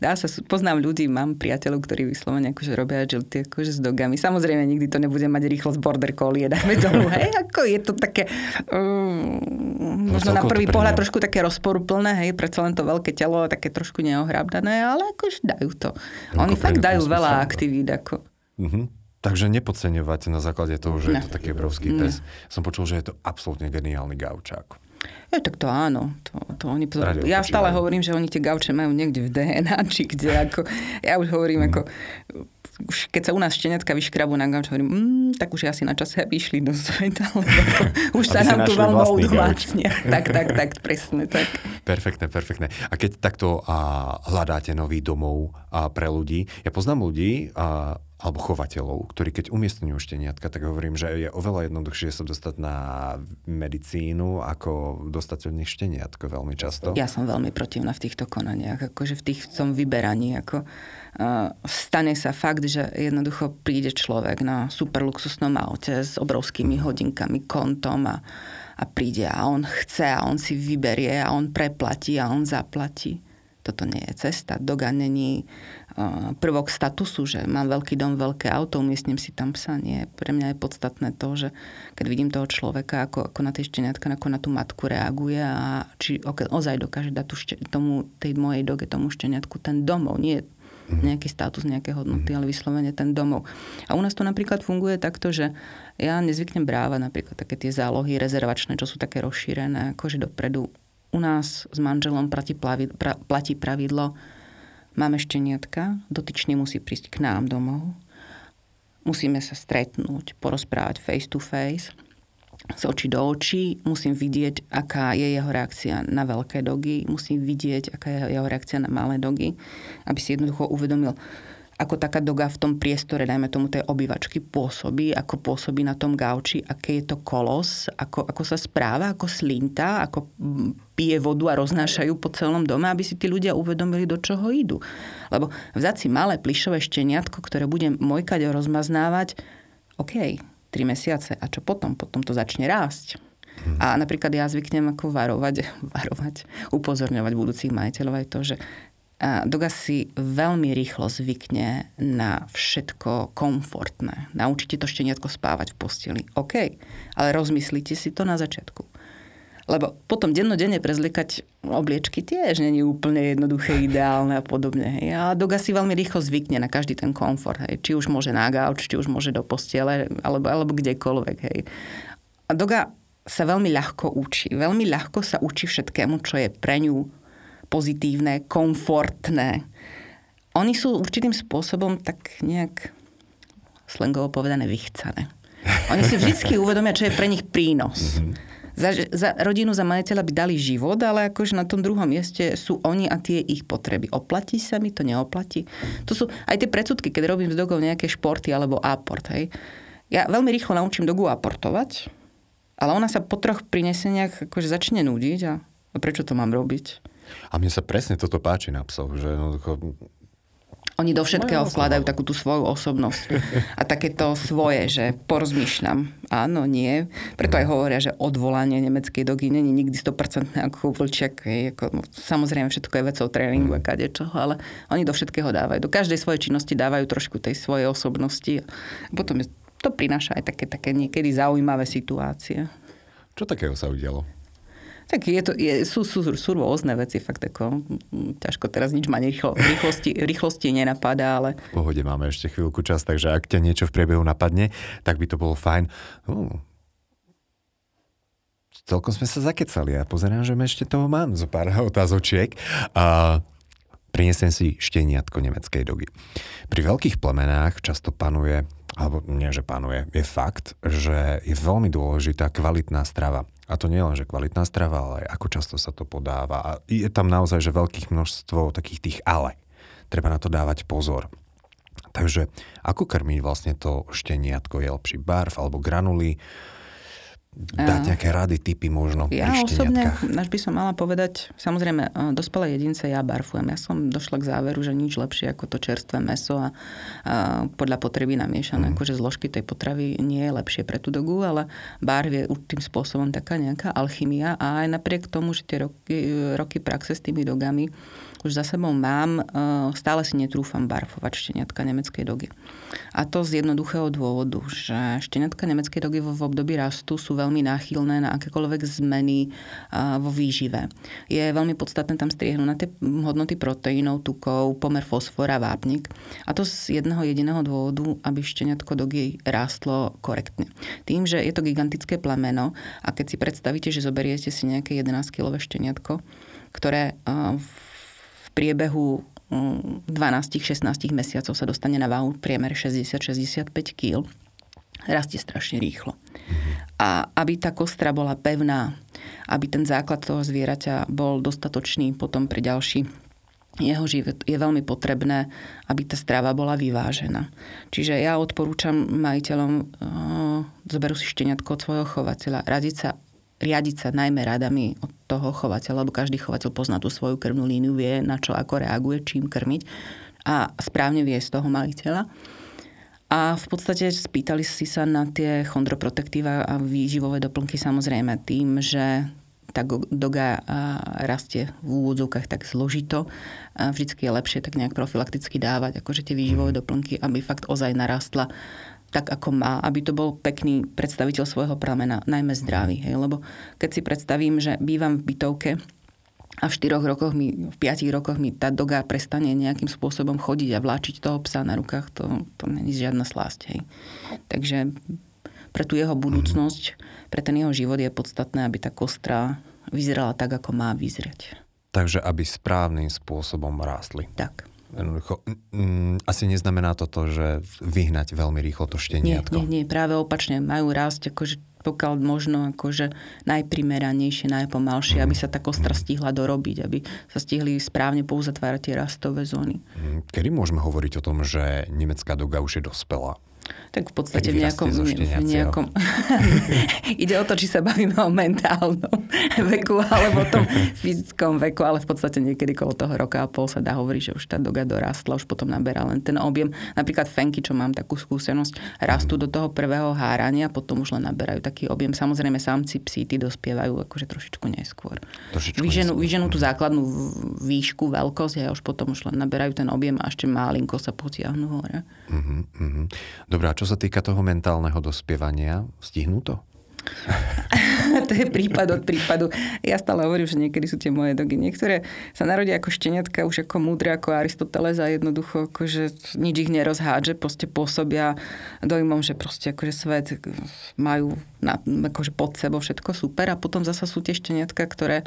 dá sa, poznám ľudí, mám priateľov, ktorí vyslovene akože robia agility akože s dogami. Samozrejme, nikdy to nebude mať rýchlosť border collie, dajme tomu, hej, ako je to také, um, možno na prvý pohľad trošku také rozporuplné, hej, predsa len to veľké telo, také trošku neohrabdané, ale akože dajú to. Oni fakt dajú veľa aktivít, ako. Uh-huh. Takže nepodceňovať na základe toho, že ne. je to taký obrovský pes. Som počul, že je to absolútne geniálny gaučák. Ja, tak to áno. To, to oni pozor... Ja stále hovorím, že oni tie gauče majú niekde v DNA, či kde. Ako, ja už hovorím, mm. ako, už keď sa u nás šteniatka vyškrabu na gauč, hovorím, mm, tak už asi na čase, aby išli do sveta. Ako, už sa nám tu veľmi udomácnia. tak, tak, tak, presne tak. Perfektné, perfektné. A keď takto a, hľadáte nový domov a, pre ľudí, ja poznám ľudí, a, alebo chovateľov, ktorí keď umiestňujú šteniatka, tak hovorím, že je oveľa jednoduchšie sa dostať na medicínu, ako dostať od nich šteniatko veľmi často. Ja som veľmi protivná v týchto konaniach, akože v tých v tom vyberaní. Ako, stane sa fakt, že jednoducho príde človek na super luxusnom aute s obrovskými hodinkami, kontom a, a príde a on chce a on si vyberie a on preplatí a on zaplatí toto nie je cesta. Doga není prvok statusu, že mám veľký dom, veľké auto, umiestním si tam psa. Nie. Pre mňa je podstatné to, že keď vidím toho človeka, ako, ako na tej šteniatka, ako na tú matku reaguje a či ozaj dokáže dať tú tomu, tej mojej doge, tomu šteniatku ten domov. Nie. Nejaký status, nejaké hodnoty, mhm. ale vyslovene ten domov. A u nás to napríklad funguje takto, že ja nezvyknem bráva napríklad také tie zálohy rezervačné, čo sú také rozšírené, akože dopredu. U nás s manželom platí, platí pravidlo, máme šteniatka, dotyčný musí prísť k nám domov, musíme sa stretnúť, porozprávať face to face, z očí do očí, musím vidieť, aká je jeho reakcia na veľké dogy, musím vidieť, aká je jeho reakcia na malé dogy, aby si jednoducho uvedomil, ako taká doga v tom priestore, dajme tomu tej obývačky, pôsobí, ako pôsobí na tom gauči, aké je to kolos, ako, ako sa správa, ako slinta, ako pije vodu a roznášajú po celom dome, aby si tí ľudia uvedomili, do čoho idú. Lebo vzať si malé plišové šteniatko, ktoré budem mojkať a rozmaznávať, OK, 3 mesiace. A čo potom? Potom to začne rásť. A napríklad ja zvyknem ako varovať, varovať, upozorňovať budúcich majiteľov aj to, že Doga si veľmi rýchlo zvykne na všetko komfortné. Naučite to šteniatko spávať v posteli. OK, ale rozmyslite si to na začiatku. Lebo potom dennodenne prezlikať obliečky tiež není úplne jednoduché, ideálne a podobne. Hej. A Doga si veľmi rýchlo zvykne na každý ten komfort. Hej. Či už môže na gauč, či už môže do postele, alebo, alebo kdekoľvek. Hej. A Doga sa veľmi ľahko učí. Veľmi ľahko sa učí všetkému, čo je pre ňu pozitívne, komfortné. Oni sú určitým spôsobom tak nejak slangovo povedané vychcané. Oni si vždy uvedomia, čo je pre nich prínos. Za, za rodinu, za majiteľa by dali život, ale akože na tom druhom mieste sú oni a tie ich potreby. Oplatí sa mi to, neoplatí? To sú aj tie predsudky, keď robím s dogou nejaké športy alebo aport. Hej. Ja veľmi rýchlo naučím dogu aportovať, ale ona sa po troch prineseniach akože začne nudiť a, a prečo to mám robiť? A mne sa presne toto páči na psoch, že oni do všetkého vkladajú takú tú svoju osobnosť. A takéto svoje, že porozmýšľam. Áno, nie. Preto aj hovoria, že odvolanie nemeckej dogy není nikdy 100% ako vlčiak. Ako, no, samozrejme, všetko je vecou tréningu a kadečoho, ale oni do všetkého dávajú. Do každej svojej činnosti dávajú trošku tej svojej osobnosti. A potom to prináša aj také, také niekedy zaujímavé situácie. Čo takého sa udialo? Tak je to, je, sú, sú, sú rôzne veci, fakt ako, ťažko teraz nič ma rýchlo, rýchlosti, rýchlosti nenapadá, ale... V pohode máme ešte chvíľku čas, takže ak ťa niečo v priebehu napadne, tak by to bolo fajn. Uh, celkom sme sa zakecali a pozerám, že ešte toho mám zo pár otázočiek. Uh, prinesem si šteniatko nemeckej dogy. Pri veľkých plemenách často panuje alebo nie, že panuje, je fakt, že je veľmi dôležitá kvalitná strava. A to nie len, že kvalitná strava, ale aj ako často sa to podáva. A je tam naozaj, že veľkých množstvo takých tých ale. Treba na to dávať pozor. Takže ako krmiť vlastne to šteniatko? Je lepší barv alebo granuly? Dať nejaké rady, typy možno Ja osobne, až by som mala povedať, samozrejme, dospelé jedince ja barfujem. Ja som došla k záveru, že nič lepšie ako to čerstvé meso a, a podľa potreby namiešané, mm. akože zložky tej potravy nie je lepšie pre tú dogu, ale barv je tým spôsobom taká nejaká alchymia a aj napriek tomu, že tie roky, roky praxe s tými dogami už za sebou mám, stále si netrúfam barfovať šteniatka nemeckej dogy. A to z jednoduchého dôvodu, že šteniatka nemeckej dogy v období rastu sú veľmi náchylné na akékoľvek zmeny vo výžive. Je veľmi podstatné tam striehnúť na tie hodnoty proteínov, tukov, pomer fosfora, vápnik. A to z jedného jediného dôvodu, aby šteniatko dogy rástlo korektne. Tým, že je to gigantické plemeno a keď si predstavíte, že zoberiete si nejaké 11-kilové šteniatko, ktoré v priebehu 12-16 mm, mesiacov sa dostane na váhu priemer 60-65 kg, rastie strašne rýchlo. A aby tá kostra bola pevná, aby ten základ toho zvieraťa bol dostatočný potom pre ďalší jeho život, je veľmi potrebné, aby tá strava bola vyvážená. Čiže ja odporúčam majiteľom, uh, zoberú si šteniatko od svojho chovateľa, radiť sa riadiť sa najmä radami od toho chovateľa, lebo každý chovateľ pozná tú svoju krvnú líniu, vie na čo ako reaguje, čím krmiť a správne vie z toho majiteľa. A v podstate spýtali si sa na tie chondroprotektíva a výživové doplnky samozrejme tým, že tá doga rastie v úvodzovkách tak zložito. Vždycky je lepšie tak nejak profilakticky dávať akože tie výživové doplnky, aby fakt ozaj narastla tak, ako má, aby to bol pekný predstaviteľ svojho pramena, najmä zdravý. Hej? Lebo keď si predstavím, že bývam v bytovke a v 4 rokoch mi, v 5 rokoch mi tá doga prestane nejakým spôsobom chodiť a vláčiť toho psa na rukách, to, to není žiadna slásť. Hej? Takže pre tú jeho budúcnosť, pre ten jeho život je podstatné, aby tá kostra vyzerala tak, ako má vyzerať. Takže aby správnym spôsobom rástli. Tak. Jednoducho, mm, asi neznamená to to, že vyhnať veľmi rýchlo to šteniatko. Nie, nie, nie, práve opačne. Majú rásť akože pokiaľ možno akože najprimeranejšie, najpomalšie, mm. aby sa tá kostra stihla dorobiť, aby sa stihli správne pouzatvárať tie rastové zóny. Mm, kedy môžeme hovoriť o tom, že nemecká doga už je dospelá? Tak v podstate v nejakom... V nejakom ide o to, či sa bavíme o mentálnom veku alebo tom fyzickom veku, ale v podstate niekedy kolo toho roka a pol sa dá hovoriť, že už tá doga dorastla, už potom naberá len ten objem. Napríklad fenky, čo mám takú skúsenosť, rastú do toho prvého hárania, potom už len naberajú taký objem. Samozrejme, samci psí, tí dospievajú akože trošičku neskôr. Trošičku vyženú, neskôr. vyženú tú základnú výšku, veľkosť a už potom už len naberajú ten objem a ešte malinko sa potiahnu hore. Uh-huh, uh-huh. Dobre, a čo sa týka toho mentálneho dospievania, stihnú to? to je prípad od prípadu. Ja stále hovorím, že niekedy sú tie moje dogy. Niektoré sa narodia ako šteniatka, už ako múdre, ako Aristoteles a jednoducho akože nič ich nerozhádže, proste pôsobia dojmom, že proste akože svet majú na, akože pod sebou všetko super a potom zasa sú tie šteniatka, ktoré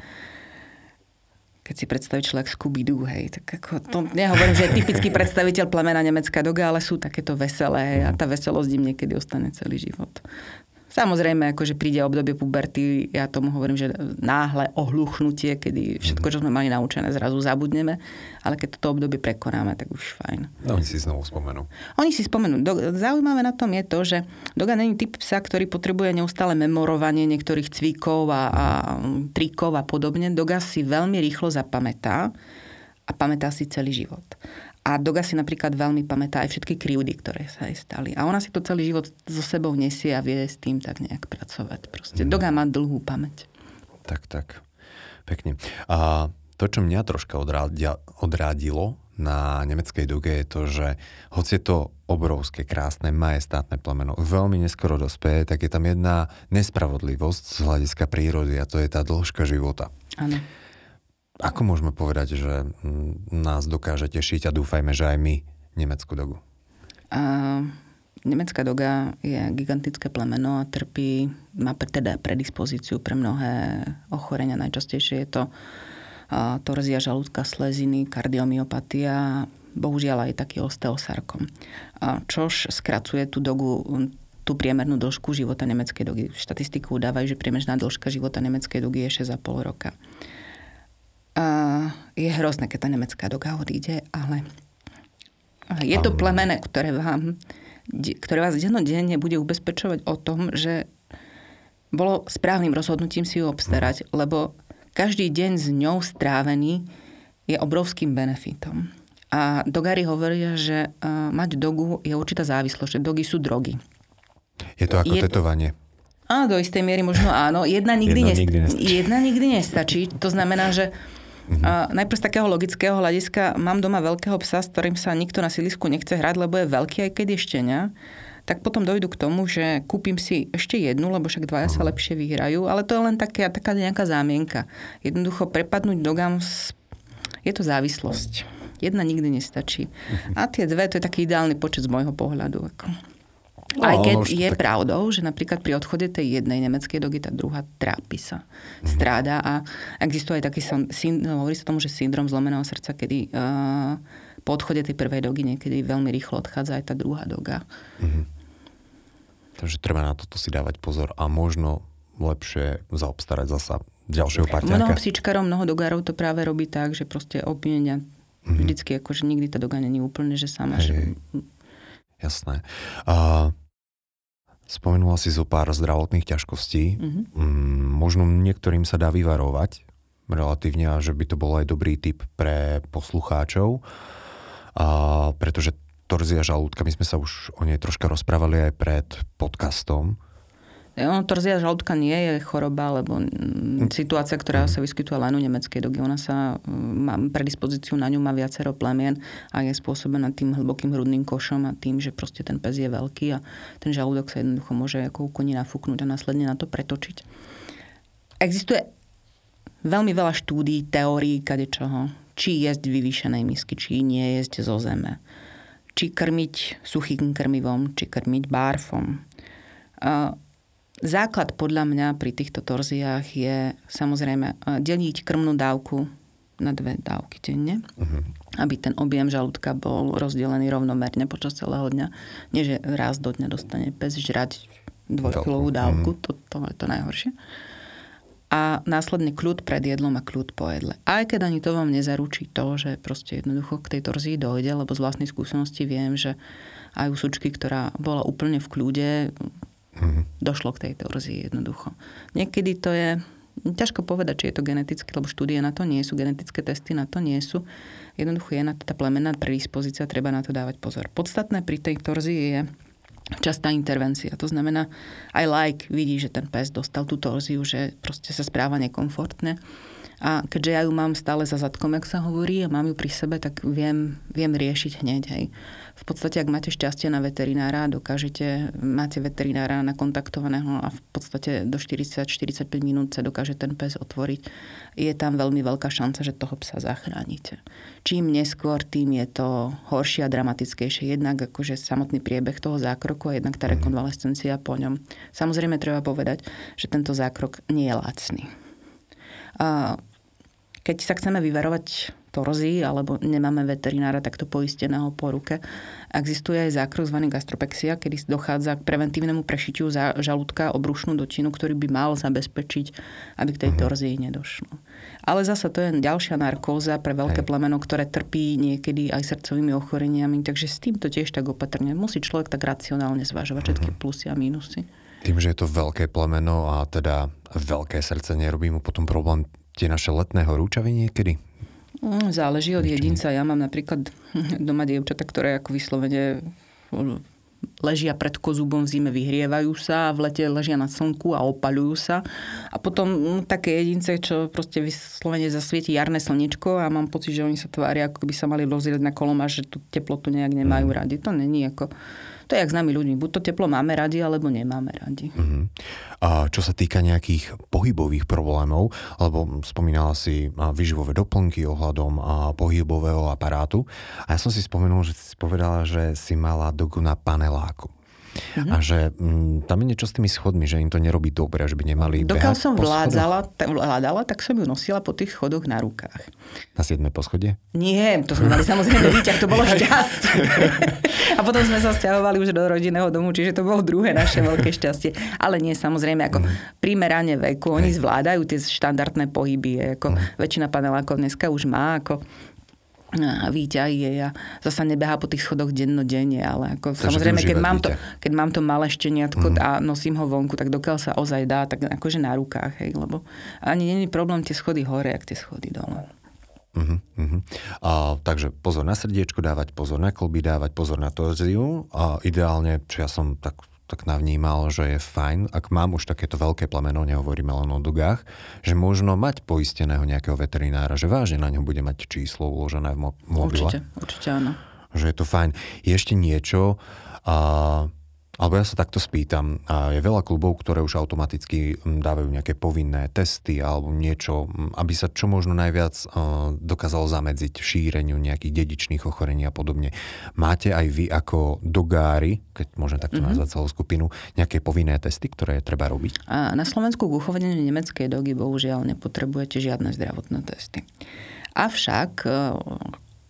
keď si predstaví človek Scooby-Doo, hej, tak ako to nehovorím, že je typický predstaviteľ plemena nemecká doga, ale sú takéto veselé a tá veselosť im niekedy ostane celý život. Samozrejme, akože príde obdobie puberty, ja tomu hovorím, že náhle ohluchnutie, kedy všetko, čo sme mali naučené, zrazu zabudneme, ale keď toto obdobie prekonáme, tak už fajn. No, oni si znovu spomenú. Oni si spomenú. Do, zaujímavé na tom je to, že Doga není typ psa, ktorý potrebuje neustále memorovanie niektorých cvikov a, a trikov a podobne. Doga si veľmi rýchlo zapamätá a pamätá si celý život. A Doga si napríklad veľmi pamätá aj všetky krivdy, ktoré sa jej stali. A ona si to celý život so sebou nesie a vie s tým tak nejak pracovať. Proste mm. Doga má dlhú pamäť. Tak, tak. Pekne. A to, čo mňa troška odrádia, odrádilo na nemeckej doge je to, že hoci je to obrovské, krásne, majestátne plemeno, veľmi neskoro dospeje, tak je tam jedna nespravodlivosť z hľadiska prírody a to je tá dĺžka života. Áno. Ako môžeme povedať, že nás dokáže tešiť a dúfajme, že aj my nemeckú dogu? A, nemecká doga je gigantické plemeno a trpí, má teda predispozíciu pre mnohé ochorenia. Najčastejšie je to a, torzia žalúdka, sleziny, kardiomyopatia, bohužiaľ aj taký osteosarkom. A, čož skracuje tú dogu tú priemernú dĺžku života nemeckej dogy. Štatistiku udávajú, že priemerná dĺžka života nemeckej dogy je 6,5 roka. A je hrozné, keď tá nemecká doga odíde, ale je to plemene, ktoré vám ktoré vás dennodenne bude ubezpečovať o tom, že bolo správnym rozhodnutím si ju obstarať, lebo každý deň s ňou strávený je obrovským benefitom. A dogári hovoria, že mať dogu je určitá závislosť, že dogy sú drogy. Je to ako je, tetovanie. Áno, do istej miery možno áno. Jedna nikdy, Jedno nest- nikdy nestačí. Jedna nikdy nestačí. To znamená, že A najprv z takého logického hľadiska mám doma veľkého psa, s ktorým sa nikto na sídlisku nechce hrať, lebo je veľký, aj keď je štenia. Tak potom dojdu k tomu, že kúpim si ešte jednu, lebo však dvaja sa lepšie vyhrajú, ale to je len taká, taká nejaká zámienka. Jednoducho prepadnúť dogám, je to závislosť. Jedna nikdy nestačí. Uh-huh. A tie dve, to je taký ideálny počet z môjho pohľadu. Ako. No, Aj keď je tak... pravdou, že napríklad pri odchode tej jednej nemeckej dogy tá druhá trápi sa, mm-hmm. stráda a existuje aj taký, syn, hovorí sa tomu, že syndrom zlomeného srdca, kedy uh, po odchode tej prvej dogy niekedy veľmi rýchlo odchádza aj tá druhá doga. Mm-hmm. Takže treba na toto si dávať pozor a možno lepšie zaobstarať zasa ďalšieho parťáka. Mnoho psíčkarov, mnoho dogárov to práve robí tak, že proste obmienia mm-hmm. vždycky, akože nikdy tá doga není úplne, že sama. Hey. Že... Jasné. Uh, Spomenula si zo pár zdravotných ťažkostí. Mm-hmm. Možno niektorým sa dá vyvarovať relatívne a že by to bol aj dobrý tip pre poslucháčov, a, pretože torzia žalúdka, my sme sa už o nej troška rozprávali aj pred podcastom, ono, torzia žalúdka nie je choroba, alebo hm. situácia, ktorá sa vyskytuje len u nemeckej dogy. Ona sa má predispozíciu na ňu, má viacero plemien a je spôsobená tým hlbokým hrudným košom a tým, že proste ten pes je veľký a ten žalúdok sa jednoducho môže ako u koní nafúknuť a následne na to pretočiť. Existuje veľmi veľa štúdí, teórií, kadečoho. Či jesť vyvýšenej misky, či nie jesť zo zeme. Či krmiť suchým krmivom, či krmiť bárfom Základ podľa mňa pri týchto torziách je samozrejme deliť krmnú dávku na dve dávky denne. Uh-huh. aby ten objem žalúdka bol rozdelený rovnomerne počas celého dňa. Nie, že raz do dňa dostane pes žrať dvojkilovú dávku, mm. to, to je to najhoršie. A následne kľud pred jedlom a kľud po jedle. Aj keď ani to vám nezaručí to, že proste jednoducho k tej torzii dojde, lebo z vlastnej skúsenosti viem, že aj u sučky, ktorá bola úplne v kľude, mm. došlo k tej torzii jednoducho. Niekedy to je ťažko povedať, či je to genetické, lebo štúdie na to nie sú, genetické testy na to nie sú. Jednoducho je na to tá plemenná predispozícia, treba na to dávať pozor. Podstatné pri tej torzii je častá intervencia. To znamená, aj like vidí, že ten pes dostal tú torziu, že proste sa správa nekomfortne a keďže ja ju mám stále za zadkom, jak sa hovorí, a mám ju pri sebe, tak viem, viem riešiť hneď. Hej. V podstate, ak máte šťastie na veterinára, dokážete, máte veterinára nakontaktovaného a v podstate do 40-45 minút sa dokáže ten pes otvoriť, je tam veľmi veľká šanca, že toho psa zachránite. Čím neskôr, tým je to horšie a dramatickejšie. Jednak akože samotný priebeh toho zákroku a jednak tá mhm. rekonvalescencia po ňom. Samozrejme treba povedať, že tento zákrok nie je lacný. A keď sa chceme vyvarovať torzí alebo nemáme veterinára takto poisteného po ruke, existuje aj zákrok zvaný gastropexia, kedy dochádza k preventívnemu prešitiu žalúdka o brušnú dotinu, ktorý by mal zabezpečiť, aby k tej mhm. torzii nedošlo. Ale zasa to je ďalšia narkóza pre veľké Hej. plemeno, ktoré trpí niekedy aj srdcovými ochoreniami, takže s týmto tiež tak opatrne. Musí človek tak racionálne zvažovať všetky mhm. plusy a mínusy. Tým, že je to veľké plemeno a teda veľké srdce, nerobí mu potom problém tie naše letné horúčavy niekedy? Mm, záleží od jedinca. Ja mám napríklad doma dievčata, ktoré ako vyslovene ležia pred kozubom v zime, vyhrievajú sa, v lete ležia na slnku a opaľujú sa. A potom mm, také jedince, čo proste vyslovene zasvieti jarné slnečko a mám pocit, že oni sa tvária, ako by sa mali rozrieť na kolom a že tú teplotu nejak nemajú mm. radi. To není ako to je jak s nami ľuďmi. Buď to teplo máme radi, alebo nemáme radi. Uh-huh. A čo sa týka nejakých pohybových problémov, lebo spomínala si výživové doplnky ohľadom pohybového aparátu. A ja som si spomenul, že si povedala, že si mala dogu na paneláku. Uh-huh. A že m, mm, tam je niečo s tými schodmi, že im to nerobí dobre, že by nemali Dokiaľ som vládzala, t- vládala, tak som ju nosila po tých schodoch na rukách. Na 7. poschodie? Nie, to sme mali samozrejme výťah, to bolo šťastie. a potom sme sa stiahovali už do rodinného domu, čiže to bolo druhé naše veľké šťastie. Ale nie, samozrejme, ako uh-huh. primerane veku, oni zvládajú tie štandardné pohyby, ako uh-huh. väčšina panelákov dneska už má, ako výťahy a zasa nebehá po tých schodoch dennodenne, ale ako, Takže samozrejme, keď mám, to, keď mám to malé šteniatko mm. a nosím ho vonku, tak dokiaľ sa ozaj dá, tak akože na rukách, hej, lebo ani není problém tie schody hore, ak tie schody dole. Uh-huh, uh-huh. A, takže pozor na srdiečko dávať, pozor na kolby dávať, pozor na torziu a ideálne, čo ja som tak tak navnímal, že je fajn, ak mám už takéto veľké plemeno, nehovoríme len o dugách, že možno mať poisteného nejakého veterinára, že vážne na ňom bude mať číslo uložené v mo- mobile. Určite, určite áno. Že je to fajn. Je ešte niečo, a alebo ja sa takto spýtam, je veľa klubov, ktoré už automaticky mm, dávajú nejaké povinné testy alebo niečo, mm, aby sa čo možno najviac e, dokázalo zamedziť šíreniu nejakých dedičných ochorení a podobne. Máte aj vy ako dogári, keď môžem takto mm-hmm. nazvať celú skupinu, nejaké povinné testy, ktoré treba robiť? A na Slovensku k uchoveneniu nemeckej dogy bohužiaľ nepotrebujete žiadne zdravotné testy. Avšak e,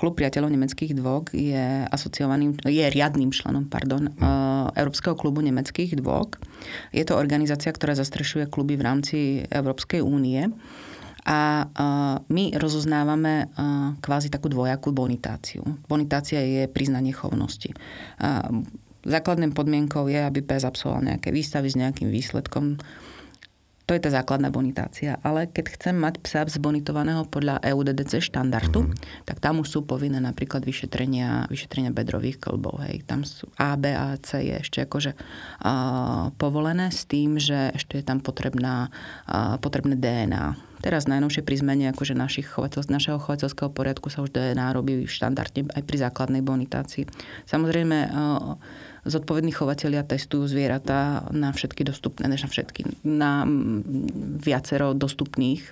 Klub priateľov nemeckých dvog je asociovaným, je riadným členom pardon, mm. Európskeho klubu nemeckých dvog. Je to organizácia, ktorá zastrešuje kluby v rámci Európskej únie. A my rozoznávame kvázi takú dvojakú bonitáciu. Bonitácia je priznanie chovnosti. Základným podmienkou je, aby pes absolvoval nejaké výstavy s nejakým výsledkom to je tá základná bonitácia. Ale keď chcem mať psa zbonitovaného podľa EUDDC štandardu, mm-hmm. tak tam už sú povinné napríklad vyšetrenia, vyšetrenia bedrových klbov. Hej. Tam sú A, B a C je ešte akože uh, povolené s tým, že ešte je tam potrebná, uh, potrebné DNA. Teraz najnovšie pri zmene akože našich chovateľ, našeho chovateľského poriadku sa už DNA robí štandardne aj pri základnej bonitácii. Samozrejme, uh, zodpovední chovatelia testujú zvieratá na všetky dostupné, než na všetky, na viacero dostupných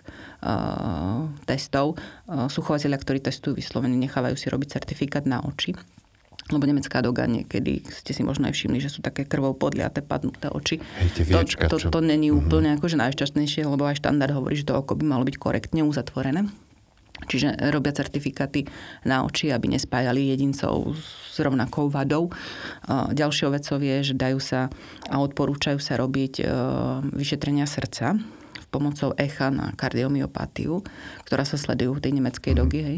uh, testov. Uh, sú chovatelia, ktorí testujú vyslovene, nechávajú si robiť certifikát na oči lebo nemecká doga niekedy ste si možno aj všimli, že sú také krvou podliaté, padnuté oči. Hej, viečka, to, to, to není mm-hmm. úplne akože najšťastnejšie, lebo aj štandard hovorí, že to oko by malo byť korektne uzatvorené. Čiže robia certifikáty na oči, aby nespájali jedincov s rovnakou vadou. Ďalšou vecou je, že dajú sa a odporúčajú sa robiť vyšetrenia srdca pomocou echa na kardiomyopatiu, ktorá sa sledujú v tej nemeckej dogy. Hej.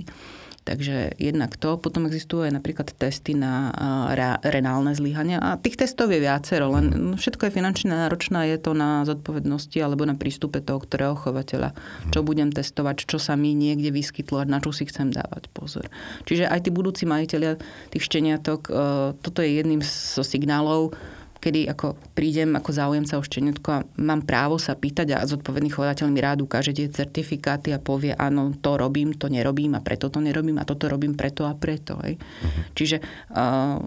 Takže jednak to, potom existujú aj napríklad testy na re, renálne zlyhania a tých testov je viacero, len všetko je finančne náročné, je to na zodpovednosti alebo na prístupe toho, ktorého chovateľa. Čo budem testovať, čo sa mi niekde vyskytlo a na čo si chcem dávať pozor. Čiže aj tí budúci majiteľia tých šteniatok, e, toto je jedným zo signálov, kedy ako prídem ako záujemca o šteniatko a mám právo sa pýtať a zodpovedný chovateľ mi rád ukáže tie certifikáty a povie, áno, to robím, to nerobím a preto to nerobím a toto robím preto a preto. Hej. Uh-huh. Čiže uh,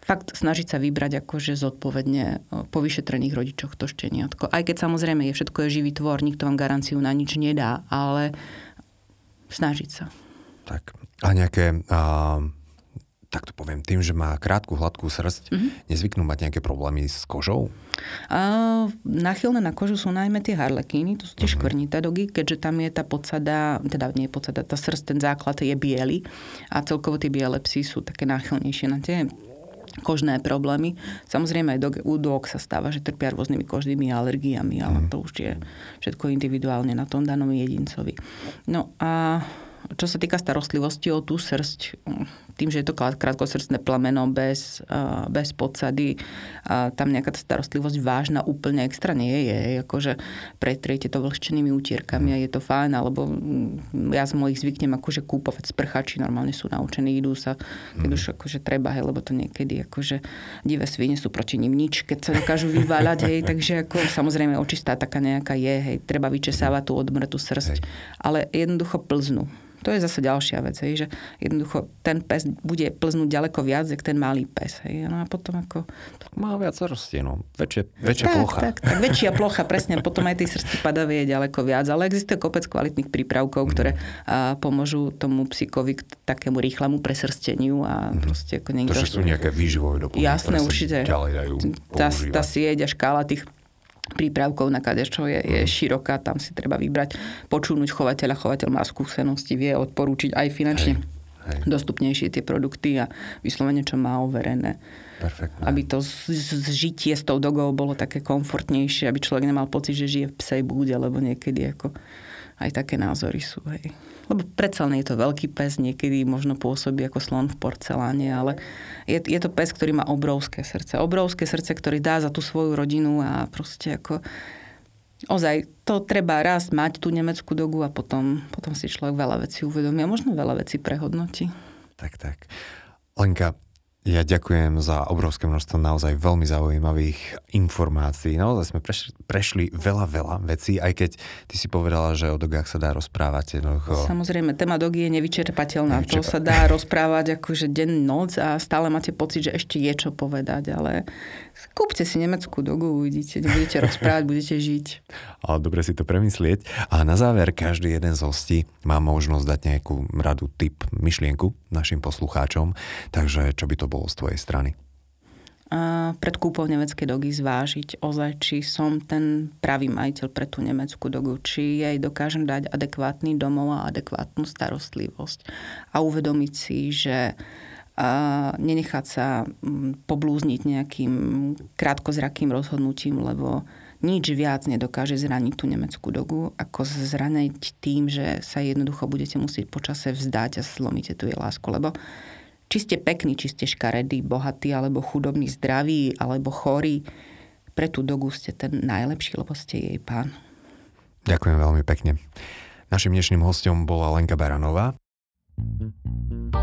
fakt snažiť sa vybrať akože zodpovedne po vyšetrených rodičoch to šteniatko. Aj keď samozrejme je všetko je živý tvor, nikto vám garanciu na nič nedá, ale snažiť sa. Tak. A nejaké uh, tak to poviem, tým, že má krátku, hladkú srst, mm-hmm. nezvyknú mať nejaké problémy s kožou? Uh, nachylné na kožu sú najmä tie harlekíny, to sú tie uh-huh. škvrnité dogy, keďže tam je tá podsada, teda nie je podsada, tá srst, ten základ je biely a celkovo tie biele psy sú také náchylnejšie na tie kožné problémy. Samozrejme aj do, u dog sa stáva, že trpia rôznymi kožnými alergiami, ale uh-huh. to už je všetko individuálne na tom danom jedincovi. No a čo sa týka starostlivosti o tú srst, tým, že je to krátkosrstné plameno bez, bez podsady, tam nejaká tá starostlivosť vážna úplne extra nie je. Akože pretriete to vlhčenými utierkami a je to fajn, alebo mm, ja z mojich zvyknem akože kúpovať sprchači, normálne sú naučení, idú sa, keď mm. už akože treba, hej, lebo to niekedy akože divé svine sú proti ním nič, keď sa dokážu vyváľať, hej, takže ako samozrejme očistá taká nejaká je, hej, treba vyčesávať tú odmrtú srst, ale jednoducho plznú. To je zase ďalšia vec, hej, že jednoducho ten pes bude plznúť ďaleko viac, jak ten malý pes. Hej. No a potom ako... Má viac srsti, no. Väčšie, väčšia tak, plocha. Tak, tak, väčšia plocha, presne. Potom aj tej srsti padavie je ďaleko viac. Ale existuje kopec kvalitných prípravkov, ktoré a, pomôžu tomu psíkovi k takému rýchlemu presrsteniu a mm. proste ako niekto... To, že sú nejaké výživové doplnky, Jasné, určite. ďalej dajú tá, tá sieť a škála tých prípravkov na kadečo je, je mhm. široká, tam si treba vybrať, počúnuť chovateľa, chovateľ má skúsenosti, vie odporúčiť aj finančne hej, hej. dostupnejšie tie produkty a vyslovene, čo má overené. Perfektné. Aby to zžitie s tou dogou bolo také komfortnejšie, aby človek nemal pocit, že žije v psej búde, lebo niekedy ako aj také názory sú. Hej. Lebo predsa len je to veľký pes, niekedy možno pôsobí ako slon v porceláne, ale je, je to pes, ktorý má obrovské srdce. Obrovské srdce, ktorý dá za tú svoju rodinu a proste ako ozaj to treba raz mať tú nemeckú dogu a potom, potom si človek veľa vecí uvedomí a možno veľa vecí prehodnotí. Tak, tak. Lenka, ja ďakujem za obrovské množstvo naozaj veľmi zaujímavých informácií. Naozaj sme prešli, prešli veľa, veľa vecí, aj keď ty si povedala, že o dogách sa dá rozprávať jednoducho. Samozrejme, téma dogy je nevyčerpateľná. Nevyčerpa... To sa dá rozprávať akože deň, noc a stále máte pocit, že ešte je čo povedať, ale kúpte si nemeckú dogu, uvidíte, budete rozprávať, budete žiť. Ale dobre si to premyslieť. A na záver každý jeden z hostí má možnosť dať nejakú radu, tip, myšlienku našim poslucháčom. Takže čo by to bolo z tvojej strany? A pred kúpou nemeckej dogy zvážiť ozaj, či som ten pravý majiteľ pre tú nemeckú dogu, či jej dokážem dať adekvátny domov a adekvátnu starostlivosť. A uvedomiť si, že a nenechať sa poblúzniť nejakým krátkozrakým rozhodnutím, lebo nič viac nedokáže zraniť tú nemeckú dogu, ako zraniť tým, že sa jednoducho budete musieť počase vzdať a zlomíte tu jej lásku. Lebo či ste pekný, či ste škaredý, bohatý, alebo chudobný, zdravý, alebo chorý, pre tú dogu ste ten najlepší, lebo ste jej pán. Ďakujem veľmi pekne. Našim dnešným hostom bola Lenka Baranová.